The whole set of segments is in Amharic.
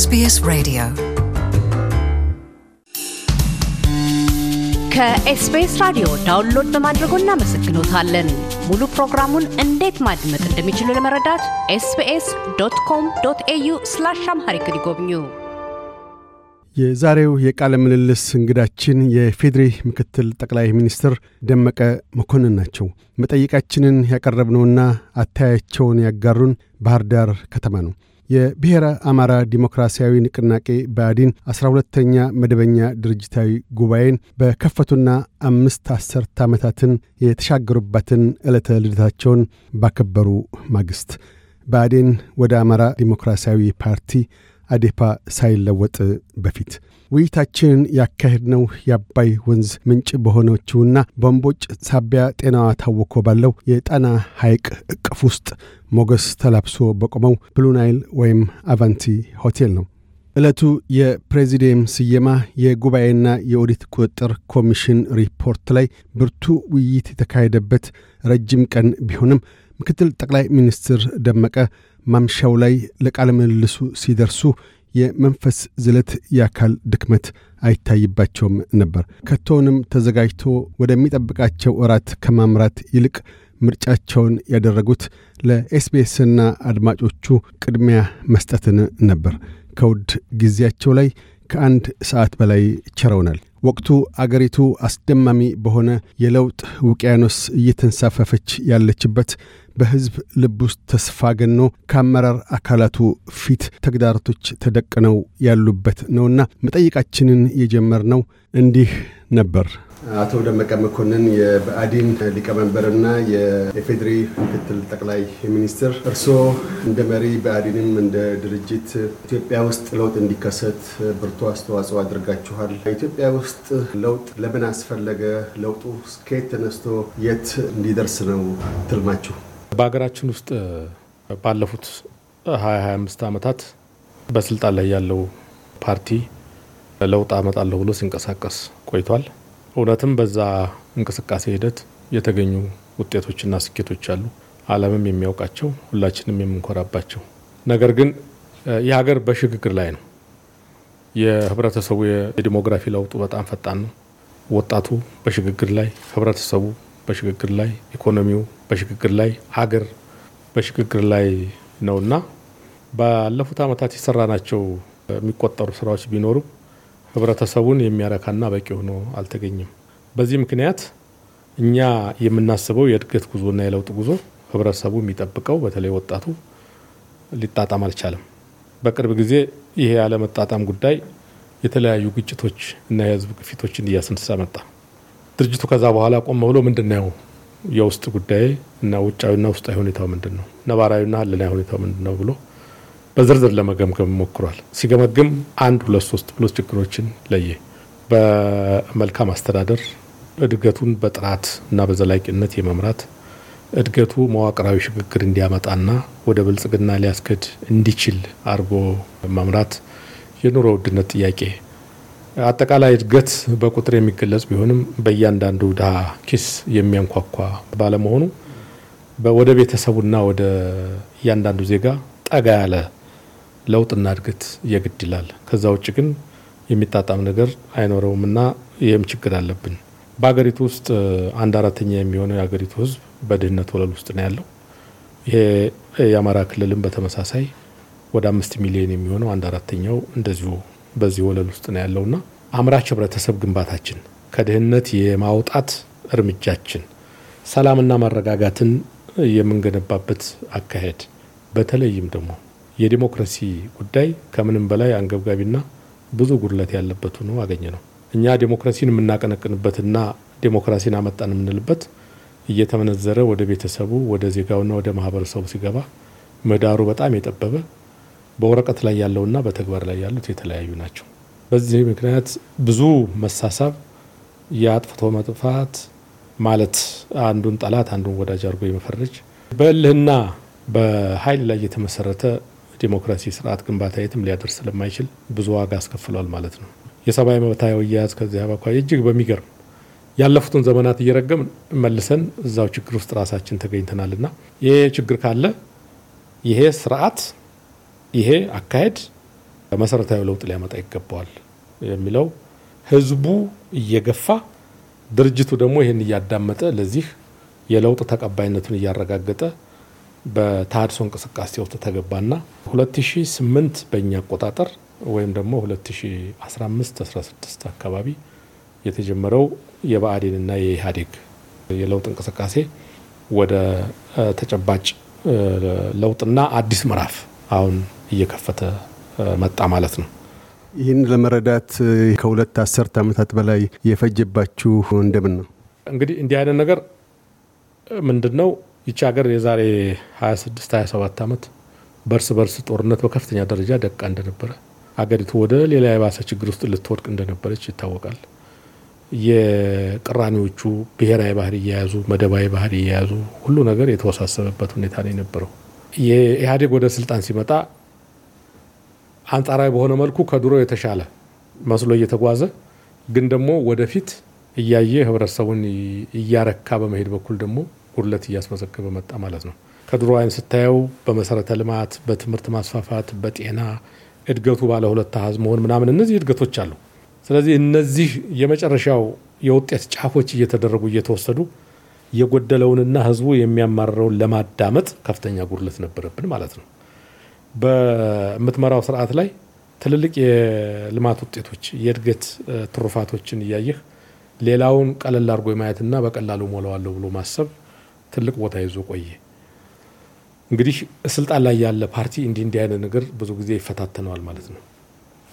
SBS Radio. ከ SBS Radio download በማድረጎ እናመሰግኖታለን። ሙሉ ፕሮግራሙን እንዴት ማድመጥ እንደሚችሉ ለመረዳት SBS dot com dot au slash Amharic ይጎብኙ። የዛሬው የቃለ ምልልስ እንግዳችን የኢፌዲሪ ምክትል ጠቅላይ ሚኒስትር ደመቀ መኮንን ናቸው። መጠይቃችንን ያቀረብነውና አታያቸውን ያጋሩን ባህር ዳር ከተማ ነው። የብሔረ አማራ ዲሞክራሲያዊ ንቅናቄ ብአዴን አስራ ሁለተኛ መደበኛ ድርጅታዊ ጉባኤን በከፈቱና አምስት አስርት ዓመታትን የተሻገሩበትን ዕለተ ልደታቸውን ባከበሩ ማግስት ብአዴን ወደ አማራ ዲሞክራሲያዊ ፓርቲ አዴፓ ሳይለወጥ በፊት ውይይታችንን ያካሄድነው የአባይ ወንዝ ምንጭ በሆነችውና በእምቦጭ ሳቢያ ጤናዋ ታውኮ ባለው የጣና ሐይቅ እቅፍ ውስጥ ሞገስ ተላብሶ በቆመው ብሉናይል ወይም አቫንቲ ሆቴል ነው። ዕለቱ የፕሬዚዲየም ስየማ የጉባኤና የኦዲት ቁጥጥር ኮሚሽን ሪፖርት ላይ ብርቱ ውይይት የተካሄደበት ረጅም ቀን ቢሆንም ምክትል ጠቅላይ ሚኒስትር ደመቀ ማምሻው ላይ ለቃለ ምልልሱ ሲደርሱ የመንፈስ ዝለት፣ የአካል ድክመት አይታይባቸውም ነበር። ከቶውንም ተዘጋጅቶ ወደሚጠብቃቸው እራት ከማምራት ይልቅ ምርጫቸውን ያደረጉት ለኤስቢኤስና አድማጮቹ ቅድሚያ መስጠትን ነበር። ከውድ ጊዜያቸው ላይ ከአንድ ሰዓት በላይ ቸረውናል። ወቅቱ አገሪቱ አስደማሚ በሆነ የለውጥ ውቅያኖስ እየተንሳፈፈች ያለችበት በሕዝብ ልብ ውስጥ ተስፋ ገኖ ከአመራር አካላቱ ፊት ተግዳሮቶች ተደቅነው ያሉበት ነውና መጠይቃችንን የጀመርነው እንዲህ ነበር። አቶ ደመቀ መኮንን የብአዴን ሊቀመንበርና የኢፌዴሪ ምክትል ጠቅላይ ሚኒስትር፣ እርስዎ እንደ መሪ ብአዴንም እንደ ድርጅት ኢትዮጵያ ውስጥ ለውጥ እንዲከሰት ብርቱ አስተዋጽኦ አድርጋችኋል። ኢትዮጵያ ውስጥ ለውጥ ለምን አስፈለገ? ለውጡ ከየት ተነስቶ የት እንዲደርስ ነው ትልማችሁ? በሀገራችን ውስጥ ባለፉት 20-25 ዓመታት በስልጣን ላይ ያለው ፓርቲ ለውጥ አመጣለሁ ብሎ ሲንቀሳቀስ ቆይቷል። እውነትም በዛ እንቅስቃሴ ሂደት የተገኙ ውጤቶችና ስኬቶች አሉ። ዓለምም የሚያውቃቸው ሁላችንም የምንኮራባቸው። ነገር ግን ይህ በሽግግር ላይ ነው። የህብረተሰቡ የዲሞግራፊ ለውጡ በጣም ፈጣን ነው። ወጣቱ በሽግግር ላይ፣ ህብረተሰቡ በሽግግር ላይ፣ ኢኮኖሚው በሽግግር ላይ፣ ሀገር በሽግግር ላይ ነውና ባለፉት ዓመታት የሰራናቸው የሚቆጠሩ ስራዎች ቢኖሩም ህብረተሰቡን የሚያረካና በቂ ሆኖ አልተገኘም። በዚህ ምክንያት እኛ የምናስበው የእድገት ጉዞና የለውጥ ጉዞ ህብረተሰቡ የሚጠብቀው በተለይ ወጣቱ ሊጣጣም አልቻለም። በቅርብ ጊዜ ይሄ ያለመጣጣም ጉዳይ የተለያዩ ግጭቶች እና የህዝብ ግፊቶችን እያስነሳ መጣ። ድርጅቱ ከዛ በኋላ ቆም ብሎ ምንድን ነው የውስጥ ጉዳይ እና ውጫዊና ውስጣዊ ሁኔታው ምንድን ነው፣ ነባራዊና ህልናዊ ሁኔታው ምንድን ነው ብሎ በዝርዝር ለመገምገም ሞክሯል። ሲገመግም አንድ ሁለት ሶስት ብሎ ችግሮችን ለየ። በመልካም አስተዳደር እድገቱን በጥራት እና በዘላቂነት የመምራት እድገቱ መዋቅራዊ ሽግግር እንዲያመጣና ወደ ብልጽግና ሊያስገድ እንዲችል አድርጎ መምራት፣ የኑሮ ውድነት ጥያቄ፣ አጠቃላይ እድገት በቁጥር የሚገለጽ ቢሆንም በእያንዳንዱ ድሃ ኪስ የሚያንኳኳ ባለመሆኑ ወደ ቤተሰቡና ወደ እያንዳንዱ ዜጋ ጠጋ ያለ ለውጥና እድገት የግድ ይላል። ከዛ ውጭ ግን የሚጣጣም ነገር አይኖረውም እና ይህም ችግር አለብን። በሀገሪቱ ውስጥ አንድ አራተኛ የሚሆነው የሀገሪቱ ሕዝብ በድህነት ወለል ውስጥ ነው ያለው። ይሄ የአማራ ክልልም በተመሳሳይ ወደ አምስት ሚሊዮን የሚሆነው አንድ አራተኛው እንደዚሁ በዚህ ወለል ውስጥ ነው ያለውና አምራች ህብረተሰብ ግንባታችን ከድህነት የማውጣት እርምጃችን ሰላምና ማረጋጋትን የምንገነባበት አካሄድ በተለይም ደግሞ የዲሞክራሲ ጉዳይ ከምንም በላይ አንገብጋቢና ብዙ ጉድለት ያለበት ሆኖ አገኘ ነው። እኛ ዲሞክራሲን የምናቀነቅንበትና ዲሞክራሲን አመጣን የምንልበት እየተመነዘረ ወደ ቤተሰቡ ወደ ዜጋውና ወደ ማህበረሰቡ ሲገባ ምህዳሩ በጣም የጠበበ በወረቀት ላይ ያለውና በተግባር ላይ ያሉት የተለያዩ ናቸው። በዚህ ምክንያት ብዙ መሳሳብ፣ የአጥፍቶ መጥፋት ማለት አንዱን ጠላት አንዱን ወዳጅ አድርጎ የመፈረጅ በእልህና በኃይል ላይ የተመሰረተ ዲሞክራሲ ስርዓት ግንባታ የትም ሊያደርስ ስለማይችል ብዙ ዋጋ አስከፍሏል ማለት ነው። የሰብአዊ መብታዊ አያያዝ ከዚህ አኳያ እጅግ በሚገርም ያለፉትን ዘመናት እየረገም መልሰን እዛው ችግር ውስጥ ራሳችን ተገኝተናልና ይሄ ችግር ካለ ይሄ ስርዓት ይሄ አካሄድ መሰረታዊ ለውጥ ሊያመጣ ይገባዋል የሚለው ህዝቡ እየገፋ ድርጅቱ ደግሞ ይህን እያዳመጠ ለዚህ የለውጥ ተቀባይነቱን እያረጋገጠ በተሃድሶ እንቅስቃሴ ውስጥ ተገባና 2008 በእኛ አቆጣጠር ወይም ደግሞ 2015 16 አካባቢ የተጀመረው የብአዴንና የኢህአዴግ የለውጥ እንቅስቃሴ ወደ ተጨባጭ ለውጥና አዲስ ምዕራፍ አሁን እየከፈተ መጣ ማለት ነው። ይህን ለመረዳት ከሁለት አስርት ዓመታት በላይ የፈጀባችሁ እንደምን ነው? እንግዲህ እንዲህ አይነት ነገር ምንድን ነው? ይቺ ሀገር የዛሬ 26 27 ዓመት በርስ በርስ ጦርነት በከፍተኛ ደረጃ ደቃ እንደነበረ አገሪቱ ወደ ሌላ የባሰ ችግር ውስጥ ልትወድቅ እንደነበረች ይታወቃል። የቅራኔዎቹ ብሔራዊ ባህሪ እየያዙ መደባዊ ባህሪ እየያዙ ሁሉ ነገር የተወሳሰበበት ሁኔታ ነው የነበረው። የኢህአዴግ ወደ ስልጣን ሲመጣ አንጻራዊ በሆነ መልኩ ከድሮ የተሻለ መስሎ እየተጓዘ ግን ደግሞ ወደፊት እያየ ህብረተሰቡን እያረካ በመሄድ በኩል ደግሞ ጉድለት እያስመዘገበ መጣ ማለት ነው። ከድሮ አይን ስታየው በመሰረተ ልማት፣ በትምህርት ማስፋፋት፣ በጤና እድገቱ ባለ ሁለት አሃዝ መሆን ምናምን እነዚህ እድገቶች አሉ። ስለዚህ እነዚህ የመጨረሻው የውጤት ጫፎች እየተደረጉ እየተወሰዱ የጎደለውንና ህዝቡ የሚያማርረውን ለማዳመጥ ከፍተኛ ጉድለት ነበረብን ማለት ነው። በምትመራው ስርዓት ላይ ትልልቅ የልማት ውጤቶች የእድገት ትሩፋቶችን እያየህ ሌላውን ቀለል አድርጎ የማየትና በቀላሉ ሞላዋለሁ ብሎ ማሰብ ትልቅ ቦታ ይዞ ቆየ። እንግዲህ ስልጣን ላይ ያለ ፓርቲ እንዲህ እንዲህ አይነት ነገር ብዙ ጊዜ ይፈታተነዋል ማለት ነው።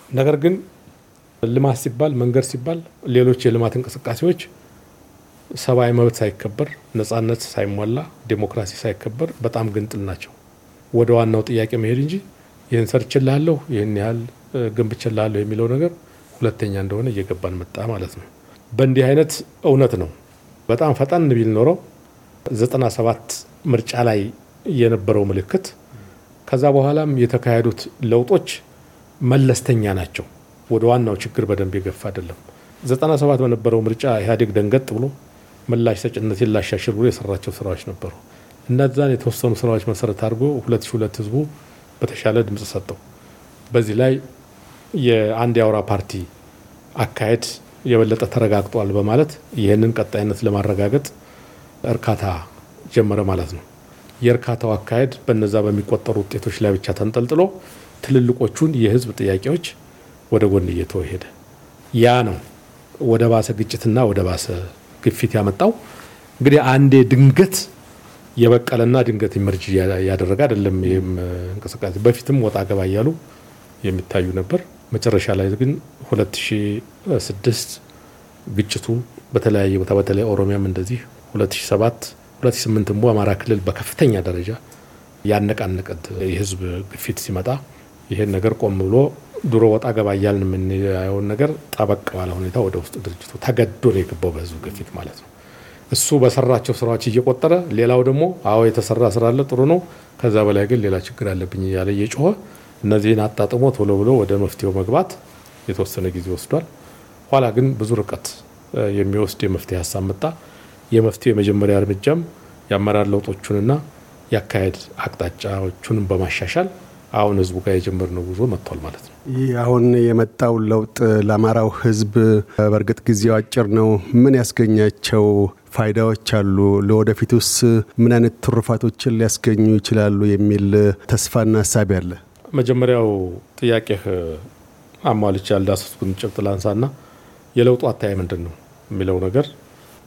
ነገር ግን ልማት ሲባል መንገድ ሲባል ሌሎች የልማት እንቅስቃሴዎች ሰብአዊ መብት ሳይከበር ነጻነት ሳይሟላ ዴሞክራሲ ሳይከበር በጣም ግንጥል ናቸው። ወደ ዋናው ጥያቄ መሄድ እንጂ ይህን ሰርችላለሁ ይህን ያህል ገንብችላለሁ የሚለው ነገር ሁለተኛ እንደሆነ እየገባን መጣ ማለት ነው። በእንዲህ አይነት እውነት ነው በጣም ፈጣን ቢል ኖረው ዘጠና ሰባት ምርጫ ላይ የነበረው ምልክት ከዛ በኋላም የተካሄዱት ለውጦች መለስተኛ ናቸው። ወደ ዋናው ችግር በደንብ የገፋ አይደለም። ዘጠና ሰባት በነበረው ምርጫ ኢህአዴግ ደንገጥ ብሎ ምላሽ ሰጭነትን ላሻሽል ብሎ የሰራቸው ስራዎች ነበሩ። እነዛን የተወሰኑ ስራዎች መሰረት አድርጎ ሁለት ሺ ሁለት ህዝቡ በተሻለ ድምጽ ሰጠው። በዚህ ላይ የአንድ የአውራ ፓርቲ አካሄድ የበለጠ ተረጋግጧል በማለት ይህንን ቀጣይነት ለማረጋገጥ እርካታ ጀመረ ማለት ነው። የእርካታው አካሄድ በነዛ በሚቆጠሩ ውጤቶች ላይ ብቻ ተንጠልጥሎ ትልልቆቹን የህዝብ ጥያቄዎች ወደ ጎን እየተወ ሄደ። ያ ነው ወደ ባሰ ግጭትና ወደ ባሰ ግፊት ያመጣው። እንግዲህ አንዴ ድንገት የበቀለና ድንገት ኢመርጅ ያደረገ አይደለም። ይህም እንቅስቃሴ በፊትም ወጣ ገባ እያሉ የሚታዩ ነበር። መጨረሻ ላይ ግን 2006 ግጭቱ በተለያየ ቦታ በተለይ ኦሮሚያም እንደዚህ 2007 2008 ሞ አማራ ክልል በከፍተኛ ደረጃ ያነቃነቀት የህዝብ ግፊት ሲመጣ ይሄን ነገር ቆም ብሎ ድሮ ወጣ ገባ እያልን የምናየውን ነገር ጠበቅ ባለ ሁኔታ ወደ ውስጥ ድርጅቱ ተገዶ ነው የገባው በህዝቡ ግፊት ማለት ነው። እሱ በሰራቸው ስራዎች እየቆጠረ ሌላው ደግሞ አዎ የተሰራ ስራ አለ ጥሩ ነው፣ ከዛ በላይ ግን ሌላ ችግር አለብኝ እያለ እየጮኸ እነዚህን አጣጥሞ ቶሎ ብሎ ወደ መፍትሄው መግባት የተወሰነ ጊዜ ወስዷል። ኋላ ግን ብዙ ርቀት የሚወስድ የመፍትሄ ሀሳብ መጣ። የመፍትሄው የመጀመሪያ እርምጃም የአመራር ለውጦቹንና የአካሄድ አቅጣጫዎቹንም በማሻሻል አሁን ህዝቡ ጋር የጀመርነው ጉዞ መጥቷል ማለት ነው። ይህ አሁን የመጣው ለውጥ ለአማራው ህዝብ በእርግጥ ጊዜው አጭር ነው። ምን ያስገኛቸው ፋይዳዎች አሉ? ለወደፊቱስ ምን አይነት ትሩፋቶችን ሊያስገኙ ይችላሉ? የሚል ተስፋና ሀሳቢ አለ። መጀመሪያው ጥያቄህ አሟልቼ ያልዳሰስኩትን ጭብጥ ላንሳና የለውጡ አታይ ምንድን ነው የሚለው ነገር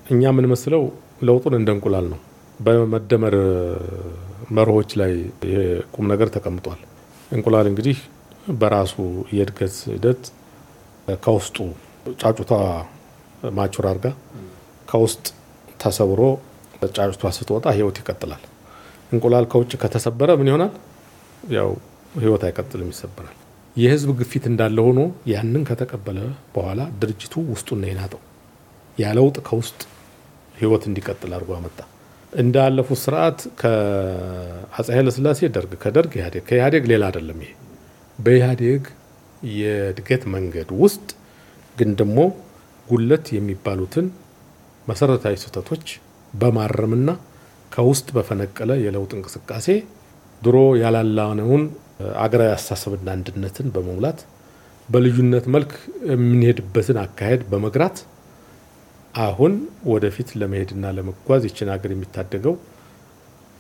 እኛ የምንመስለው ለውጡን እንደ እንቁላል ነው። በመደመር መርሆች ላይ ቁም ነገር ተቀምጧል። እንቁላል እንግዲህ በራሱ የእድገት ሂደት ከውስጡ ጫጩቷ ማቹር አድርጋ ከውስጥ ተሰብሮ ጫጩቷ ስትወጣ ህይወት ይቀጥላል። እንቁላል ከውጭ ከተሰበረ ምን ይሆናል? ያው ህይወት አይቀጥልም፣ ይሰበራል። የህዝብ ግፊት እንዳለ ሆኖ ያንን ከተቀበለ በኋላ ድርጅቱ ውስጡን ነው የናጠው። ያ ለውጥ ከውስጥ ህይወት እንዲቀጥል አድርጎ አመጣ። እንዳለፉት ስርዓት ከአፄ ኃይለስላሴ ደርግ፣ ከደርግ ኢህአዴግ፣ ከኢህአዴግ ሌላ አይደለም። ይሄ በኢህአዴግ የእድገት መንገድ ውስጥ ግን ደግሞ ጉለት የሚባሉትን መሰረታዊ ስህተቶች በማረምና ከውስጥ በፈነቀለ የለውጥ እንቅስቃሴ ድሮ ያላላነውን አገራዊ አስተሳሰብና አንድነትን በመሙላት በልዩነት መልክ የምንሄድበትን አካሄድ በመግራት አሁን ወደፊት ለመሄድና ለመጓዝ ይችን ሀገር የሚታደገው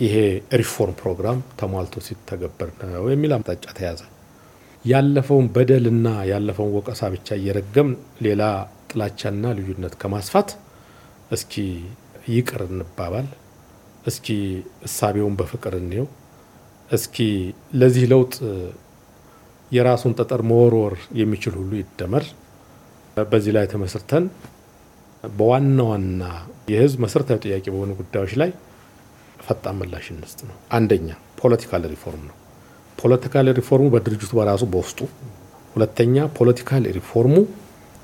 ይሄ ሪፎርም ፕሮግራም ተሟልቶ ሲተገበር ነው የሚል አቅጣጫ ተያዘ። ያለፈውን በደልና ያለፈውን ወቀሳ ብቻ እየረገም ሌላ ጥላቻና ልዩነት ከማስፋት እስኪ ይቅር እንባባል፣ እስኪ እሳቤውን በፍቅር እንየው፣ እስኪ ለዚህ ለውጥ የራሱን ጠጠር መወርወር የሚችል ሁሉ ይደመር። በዚህ ላይ ተመስርተን በዋና ዋና የህዝብ መሰረታዊ ጥያቄ በሆኑ ጉዳዮች ላይ ፈጣን ምላሽ እንስጥ ነው። አንደኛ political reform ነው። political reform ኡ በድርጅቱ በራሱ በውስጡ፣ ሁለተኛ political reform ኡ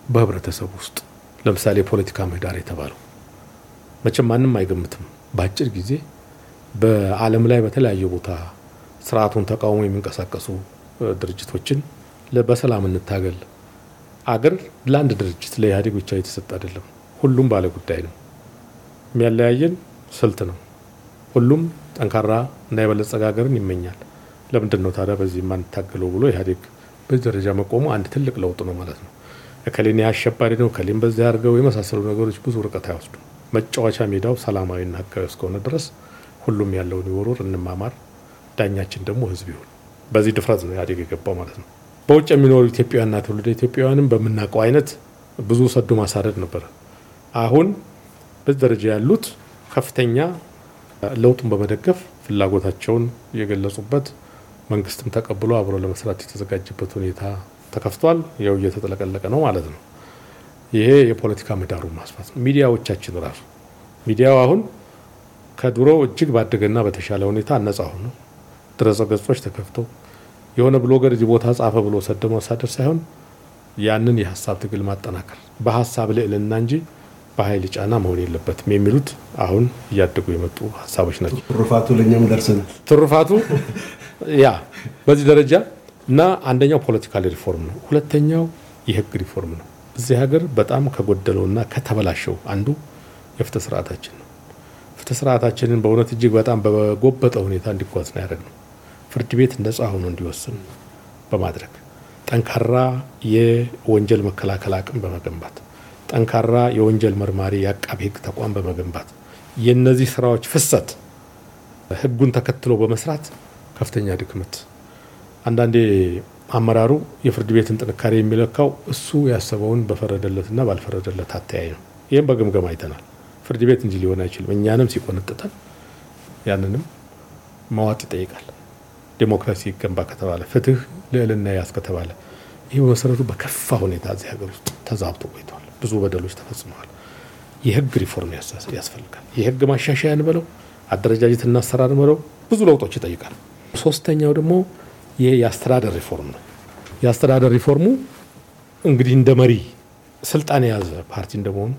በህብረተሰብ ውስጥ ለምሳሌ የፖለቲካ ምህዳር የተባለው መቼም ማንም አይገምትም። በአጭር ጊዜ በዓለም ላይ በተለያየ ቦታ ስርዓቱን ተቃውሞ የሚንቀሳቀሱ ድርጅቶችን በሰላም እንታገል። አገር ለአንድ ድርጅት ለኢህአዴግ ብቻ የተሰጠ አይደለም። ሁሉም ባለ ጉዳይ ነው። የሚያለያየን ስልት ነው። ሁሉም ጠንካራ እና የበለጸገ ሀገርን ይመኛል። ለምንድን ነው ታዲያ በዚህ የማንታገለው ብሎ ኢህአዴግ በዚህ ደረጃ መቆሙ አንድ ትልቅ ለውጥ ነው ማለት ነው። እከሌን አሸባሪ ነው እከሌን በዚህ አድርገው የመሳሰሉ ነገሮች ብዙ ርቀት አይወስዱም። መጫወቻ ሜዳው ሰላማዊና ህጋዊ እስከሆነ ድረስ ሁሉም ያለውን ይወሩር፣ እንማማር፣ ዳኛችን ደግሞ ህዝብ ይሁን። በዚህ ድፍረት ነው ኢህአዴግ የገባው ማለት ነው። በውጭ የሚኖሩ ኢትዮጵያውያንና ትውልደ ኢትዮጵያውያንም በምናውቀው አይነት ብዙ ሰዶ ማሳደድ ነበረ። አሁን በዚህ ደረጃ ያሉት ከፍተኛ ለውጡን በመደገፍ ፍላጎታቸውን የገለጹበት መንግስትም ተቀብሎ አብሮ ለመስራት የተዘጋጀበት ሁኔታ ተከፍቷል። ያው እየተጠለቀለቀ ነው ማለት ነው። ይሄ የፖለቲካ ምህዳሩን ማስፋት ነው። ሚዲያዎቻችን ራሱ ሚዲያው አሁን ከድሮ እጅግ ባደገና በተሻለ ሁኔታ ነጻ ሆኖ ድረገ ገጾች ተከፍተው የሆነ ብሎገር እዚህ ቦታ ጻፈ ብሎ ሰደ መሳደር ሳይሆን ያንን የሀሳብ ትግል ማጠናከር በሀሳብ ልዕልና እንጂ በኃይል ጫና መሆን የለበትም የሚሉት አሁን እያደጉ የመጡ ሀሳቦች ናቸው። ትሩፋቱ ለእኛም ደርሰናል። ትሩፋቱ ያ በዚህ ደረጃ እና አንደኛው political reform ነው። ሁለተኛው የህግ ሪፎርም ነው። እዚህ ሀገር በጣም ከጎደለውና ከተበላሸው አንዱ የፍትህ ስርዓታችን ነው። ፍትህ ስርዓታችንን በእውነት እጅግ በጣም በጎበጠ ሁኔታ እንዲጓዝ ነው ያደረግነው። ፍርድ ቤት ነጻ ሆኖ እንዲወስን በማድረግ ጠንካራ የወንጀል መከላከል አቅም በመገንባት ጠንካራ የወንጀል መርማሪ የአቃቢ ህግ ተቋም በመገንባት የእነዚህ ስራዎች ፍሰት ህጉን ተከትሎ በመስራት ከፍተኛ ድክመት አንዳንዴ አመራሩ የፍርድ ቤትን ጥንካሬ የሚለካው እሱ ያሰበውን በፈረደለትና ባልፈረደለት አተያይ ነው። ይህም በግምገማ አይተናል። ፍርድ ቤት እንጂ ሊሆን አይችልም። እኛንም ሲቆነጥጠን ያንንም ማዋጥ ይጠይቃል። ዴሞክራሲ ይገንባ ከተባለ ፍትህ ልዕልና ያዝ ከተባለ ይህ በመሰረቱ በከፋ ሁኔታ እዚህ ሀገር ውስጥ ተዛብቶ ቆይተዋል። ብዙ በደሎች ተፈጽመዋል። የህግ ሪፎርም ያስፈልጋል። የህግ ማሻሻያ እንበለው አደረጃጀትና አሰራር እንበለው ብዙ ለውጦች ይጠይቃል። ሶስተኛው ደግሞ ይሄ የአስተዳደር ሪፎርም ነው። የአስተዳደር ሪፎርሙ እንግዲህ እንደ መሪ ስልጣን የያዘ ፓርቲ እንደመሆኑ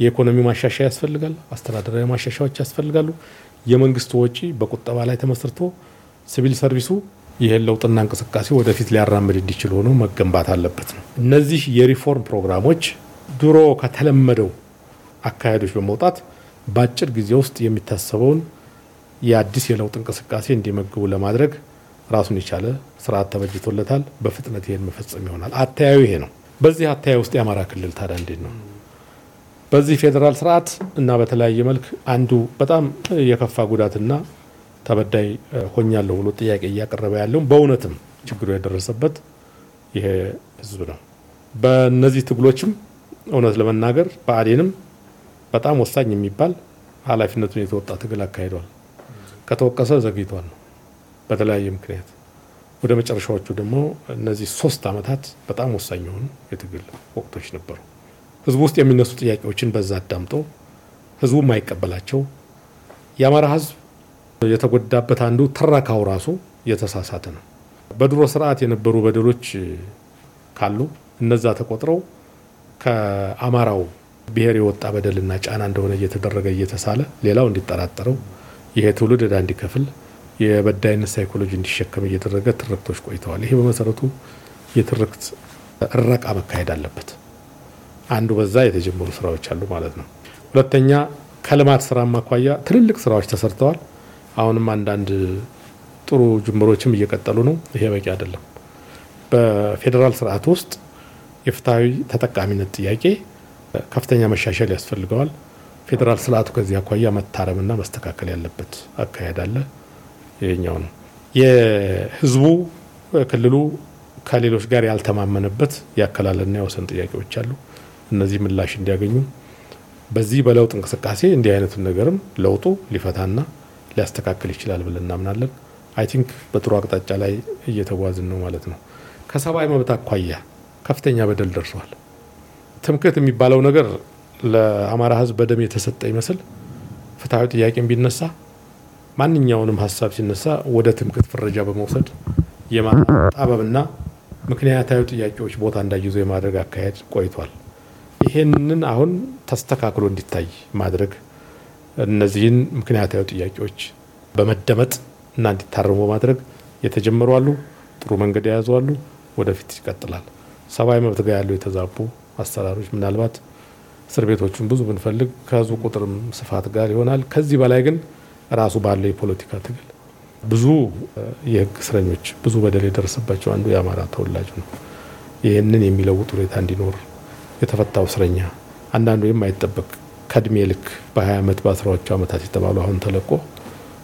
የኢኮኖሚ ማሻሻያ ያስፈልጋል። አስተዳደራዊ ማሻሻያዎች ያስፈልጋሉ። የመንግስት ወጪ በቁጠባ ላይ ተመስርቶ ሲቪል ሰርቪሱ ይህን ለውጥና እንቅስቃሴ ወደፊት ሊያራምድ እንዲችል ሆኖ መገንባት አለበት ነው። እነዚህ የሪፎርም ፕሮግራሞች ድሮ ከተለመደው አካሄዶች በመውጣት በአጭር ጊዜ ውስጥ የሚታሰበውን የአዲስ የለውጥ እንቅስቃሴ እንዲመግቡ ለማድረግ ራሱን የቻለ ስርዓት ተበጅቶለታል። በፍጥነት ይሄን መፈጸም ይሆናል። አተያዩ ይሄ ነው። በዚህ አተያይ ውስጥ የአማራ ክልል ታዲያ እንዴት ነው? በዚህ ፌዴራል ስርዓት እና በተለያየ መልክ አንዱ በጣም የከፋ ጉዳትና ተበዳይ ሆኛለሁ ብሎ ጥያቄ እያቀረበ ያለውም በእውነትም ችግሩ የደረሰበት ይሄ ህዝብ ነው። በእነዚህ ትግሎችም እውነት ለመናገር ብአዴንም በጣም ወሳኝ የሚባል ኃላፊነቱን የተወጣ ትግል አካሂዷል። ከተወቀሰ ዘግይቷል ነው በተለያየ ምክንያት። ወደ መጨረሻዎቹ ደግሞ እነዚህ ሶስት ዓመታት በጣም ወሳኝ የሆኑ የትግል ወቅቶች ነበሩ። ህዝቡ ውስጥ የሚነሱ ጥያቄዎችን በዛ አዳምጦ ህዝቡ የማይቀበላቸው የአማራ ህዝብ የተጎዳበት አንዱ ትረካው ራሱ የተሳሳተ ነው። በድሮ ስርዓት የነበሩ በደሎች ካሉ እነዛ ተቆጥረው ከአማራው ብሔር የወጣ በደልና ጫና እንደሆነ እየተደረገ እየተሳለ ሌላው እንዲጠራጠረው ይሄ ትውልድ ዕዳ እንዲከፍል የበዳይነት ሳይኮሎጂ እንዲሸከም እየተደረገ ትርክቶች ቆይተዋል። ይሄ በመሰረቱ የትርክት እረቃ መካሄድ አለበት። አንዱ በዛ የተጀመሩ ስራዎች አሉ ማለት ነው። ሁለተኛ ከልማት ስራ ማኳያ ትልልቅ ስራዎች ተሰርተዋል። አሁንም አንዳንድ ጥሩ ጅምሮችም እየቀጠሉ ነው። ይሄ በቂ አይደለም። በፌዴራል ስርዓት ውስጥ የፍትሐዊ ተጠቃሚነት ጥያቄ ከፍተኛ መሻሻል ያስፈልገዋል። ፌዴራል ስርዓቱ ከዚህ አኳያ መታረምና መስተካከል ያለበት አካሄድ አለ። ይሄኛው ነው የህዝቡ ክልሉ ከሌሎች ጋር ያልተማመነበት የአከላለልና የወሰን ጥያቄዎች አሉ። እነዚህ ምላሽ እንዲያገኙ በዚህ በለውጥ እንቅስቃሴ እንዲህ አይነቱን ነገርም ለውጡ ሊፈታና ሊያስተካክል ይችላል ብለን እናምናለን። I think በጥሩ አቅጣጫ ላይ እየተጓዝን ነው ማለት ነው። ከሰብአዊ መብት አኳያ ከፍተኛ በደል ደርሷል። ትምክህት የሚባለው ነገር ለአማራ ህዝብ በደም የተሰጠ ይመስል ፍትሐዊ ጥያቄም ቢነሳ ማንኛውንም ሀሳብ ሲነሳ ወደ ትምክህት ፍረጃ በመውሰድ የማጣበብና ምክንያታዊ ጥያቄዎች ቦታ እንዳይዙ የማድረግ አካሄድ ቆይቷል። ይሄንን አሁን ተስተካክሎ እንዲታይ ማድረግ እነዚህን ምክንያታዊ ጥያቄዎች በመደመጥ እና እንዲታረሙ ማድረግ የተጀመሩ አሉ። ጥሩ መንገድ የያዙ አሉ። ወደፊት ይቀጥላል። ሰብአዊ መብት ጋር ያሉ የተዛቡ አሰራሮች ምናልባት እስር ቤቶቹን ብዙ ብንፈልግ ከህዝቡ ቁጥርም ስፋት ጋር ይሆናል። ከዚህ በላይ ግን ራሱ ባለው የፖለቲካ ትግል ብዙ የህግ እስረኞች ብዙ በደል የደረሰባቸው አንዱ የአማራ ተወላጅ ነው። ይህንን የሚለውጥ ሁኔታ እንዲኖር የተፈታው እስረኛ አንዳንዱ የማይጠበቅ ከእድሜ ልክ በ20 ዓመት በአስራዎቹ ዓመታት የተባሉ አሁን ተለቆ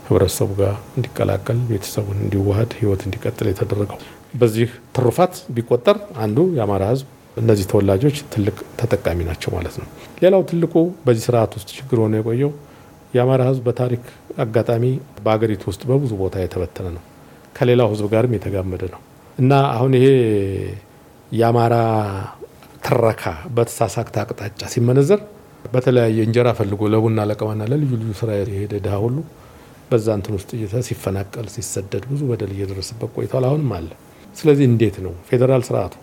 ህብረተሰቡ ጋር እንዲቀላቀል ቤተሰቡን እንዲዋሃድ ህይወት እንዲቀጥል የተደረገው በዚህ ትሩፋት ቢቆጠር አንዱ የአማራ ህዝብ እነዚህ ተወላጆች ትልቅ ተጠቃሚ ናቸው ማለት ነው። ሌላው ትልቁ በዚህ ስርዓት ውስጥ ችግር ሆኖ የቆየው የአማራ ህዝብ በታሪክ አጋጣሚ በአገሪቱ ውስጥ በብዙ ቦታ የተበተነ ነው። ከሌላው ህዝብ ጋርም የተጋመደ ነው እና አሁን ይሄ የአማራ ትረካ በተሳሳተ አቅጣጫ ሲመነዘር በተለያየ እንጀራ ፈልጎ ለቡና ለቀማና ለልዩ ልዩ ስራ የሄደ ድሃ ሁሉ በዛ እንትን ውስጥ ሲፈናቀል ሲሰደድ ብዙ በደል እየደረሰበት ቆይቷል። አሁንም አለ። ስለዚህ እንዴት ነው ፌዴራል ስርዓቱ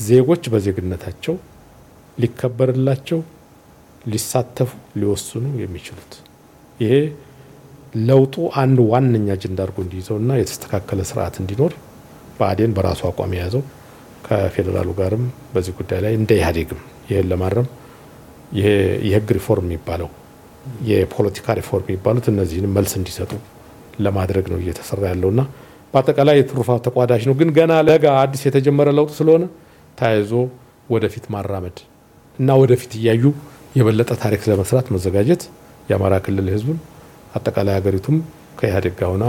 ዜጎች በዜግነታቸው ሊከበርላቸው ሊሳተፉ ሊወስኑ የሚችሉት ይሄ ለውጡ አንድ ዋነኛ አጀንዳ አድርጎ እንዲይዘውና የተስተካከለ ስርዓት እንዲኖር ብአዴን በራሱ አቋም የያዘው ከፌዴራሉ ጋርም በዚህ ጉዳይ ላይ እንደ ኢህአዴግም ይህን ለማረም የህግ ሪፎርም የሚባለው የፖለቲካ ሪፎርም የሚባሉት እነዚህንም መልስ እንዲሰጡ ለማድረግ ነው እየተሰራ ያለውና በአጠቃላይ የትሩፋት ተቋዳሽ ነው። ግን ገና ለጋ አዲስ የተጀመረ ለውጥ ስለሆነ ተያይዞ ወደፊት ማራመድ እና ወደፊት እያዩ የበለጠ ታሪክ ለመስራት መዘጋጀት የአማራ ክልል ህዝብም አጠቃላይ ሀገሪቱም ከኢህአዴግ ጋር ሆና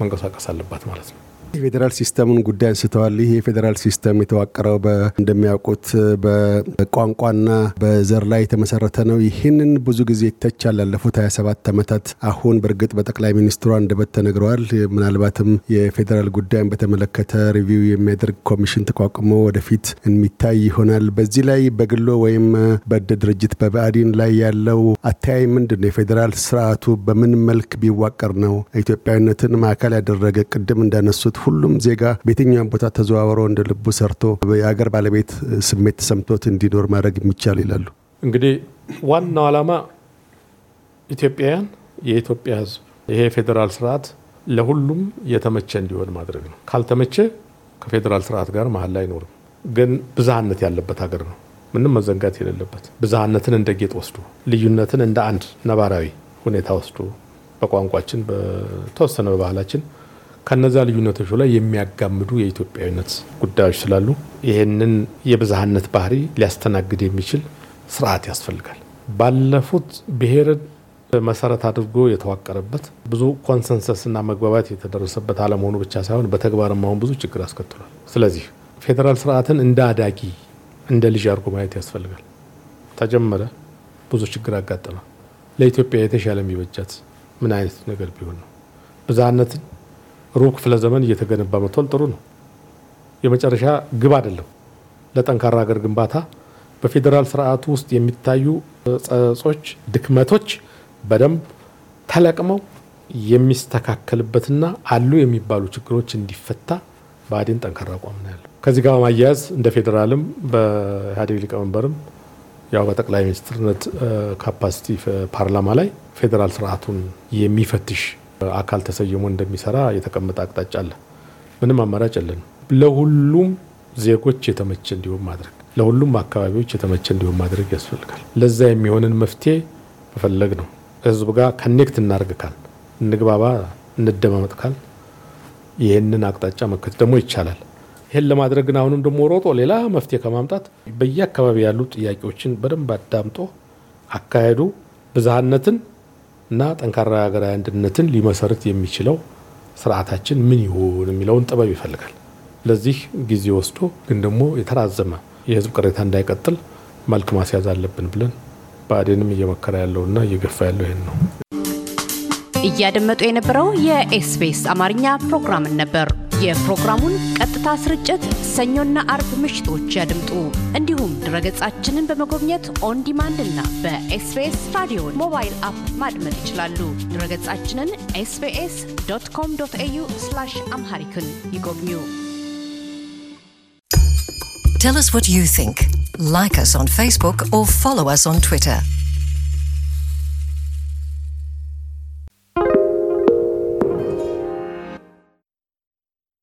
መንቀሳቀስ አለባት ማለት ነው። የፌዴራል system ኡን ጉዳይ አንስተዋል። ይህ የፌዴራል system የተዋቀረው እንደሚያውቁት በቋንቋና በዘር ላይ የተመሰረተ ነው። ይህንን ብዙ ጊዜ ይተቻል ላለፉት 27 ዓመታት። አሁን በእርግጥ በጠቅላይ ሚኒስትሩ አንደበት ተነግረዋል። ምናልባትም የፌዴራል ጉዳይን በተመለከተ review የሚያደርግ ኮሚሽን ተቋቁሞ ወደፊት የሚታይ ይሆናል። በዚህ ላይ በግሎ ወይም በድርጅት በብአዴን ላይ ያለው አተያይ ምንድን ነው? የፌዴራል ስርዓቱ በምን መልክ ቢዋቀር ነው ኢትዮጵያዊነትን ማዕከል ያደረገ ቅድም እንዳነሱት ሁሉም ዜጋ በየትኛውም ቦታ ተዘዋውሮ እንደ ልቡ ሰርቶ የሀገር ባለቤት ስሜት ተሰምቶት እንዲኖር ማድረግ የሚቻል ይላሉ። እንግዲህ ዋናው ዓላማ ኢትዮጵያውያን የኢትዮጵያ ሕዝብ ይሄ የፌዴራል ስርዓት ለሁሉም የተመቸ እንዲሆን ማድረግ ነው። ካልተመቸ ከፌዴራል ስርዓት ጋር መሀል ላይ አይኖርም። ግን ብዝሃነት ያለበት ሀገር ነው። ምንም መዘንጋት የሌለበት ብዝሃነትን እንደ ጌጥ ወስዶ ልዩነትን እንደ አንድ ነባራዊ ሁኔታ ወስዶ በቋንቋችን በተወሰነ በባህላችን ከነዛ ልዩነቶች ላይ የሚያጋምዱ የኢትዮጵያዊነት ጉዳዮች ስላሉ ይህንን የብዝሃነት ባህሪ ሊያስተናግድ የሚችል ስርዓት ያስፈልጋል። ባለፉት ብሔርን መሰረት አድርጎ የተዋቀረበት ብዙ ኮንሰንሰስና መግባባት የተደረሰበት አለመሆኑ ብቻ ሳይሆን በተግባርም አሁን ብዙ ችግር አስከትሏል። ስለዚህ ፌዴራል ስርዓትን እንደ አዳጊ እንደ ልጅ አድርጎ ማየት ያስፈልጋል። ተጀመረ፣ ብዙ ችግር አጋጠመ። ለኢትዮጵያ የተሻለ የሚበጃት ምን አይነት ነገር ቢሆን ነው? ብዝሃነትን ሩብ ክፍለ ዘመን እየተገነባ መጥቷል። ጥሩ ነው። የመጨረሻ ግብ አይደለም። ለጠንካራ ሀገር ግንባታ በፌዴራል ስርዓቱ ውስጥ የሚታዩ ጸጾች፣ ድክመቶች በደንብ ተለቅመው የሚስተካከልበትና አሉ የሚባሉ ችግሮች እንዲፈታ ብአዴን ጠንካራ አቋም ነው ያለው። ከዚህ ጋር ማያያዝ እንደ ፌዴራልም በኢህአዴግ ሊቀመንበርም ያው በጠቅላይ ሚኒስትርነት capacity ፓርላማ ላይ ፌዴራል ስርዓቱን የሚፈትሽ አካል ተሰይሞ እንደሚሰራ የተቀመጠ አቅጣጫ አለ። ምንም አማራጭ የለንም። ለሁሉም ዜጎች የተመቸ እንዲሆን ማድረግ፣ ለሁሉም አካባቢዎች የተመቸ እንዲሆን ማድረግ ያስፈልጋል። ለዛ የሚሆንን መፍትሄ መፈለግ ነው። ህዝብ ጋር connect እናርግ ካልን፣ እንግባባ፣ እንደማመጥ ካልን ይህንን አቅጣጫ መከተል ደግሞ ይቻላል። ይህን ለማድረግ ግን አሁንም ደግሞ ሮጦ ሌላ መፍትሄ ከማምጣት በየአካባቢ ያሉ ጥያቄዎችን በደንብ አዳምጦ አካሄዱ ብዝሃነትን እና ጠንካራ ሀገራዊ አንድነትን ሊመሰርት የሚችለው ስርዓታችን ምን ይሁን የሚለውን ጥበብ ይፈልጋል። ለዚህ ጊዜ ወስዶ ግን ደግሞ የተራዘመ የህዝብ ቅሬታ እንዳይቀጥል መልክ ማስያዝ አለብን ብለን ብአዴንም እየመከረ ያለውና እየገፋ ያለው ይህን ነው። እያደመጡ የነበረው የኤስቢኤስ አማርኛ ፕሮግራምን ነበር። የፕሮግራሙን ቀጥታ ስርጭት ሰኞና አርብ ምሽቶች ያድምጡ። እንዲሁም ድረገጻችንን በመጎብኘት on demand እና በ SBS Radio mobile app ማድመጥ ይችላሉ። ድረገጻችንን SBS dot com dot au Amharic ን ይጎብኙ። Tell us what you think. Like us on Facebook or follow us on Twitter.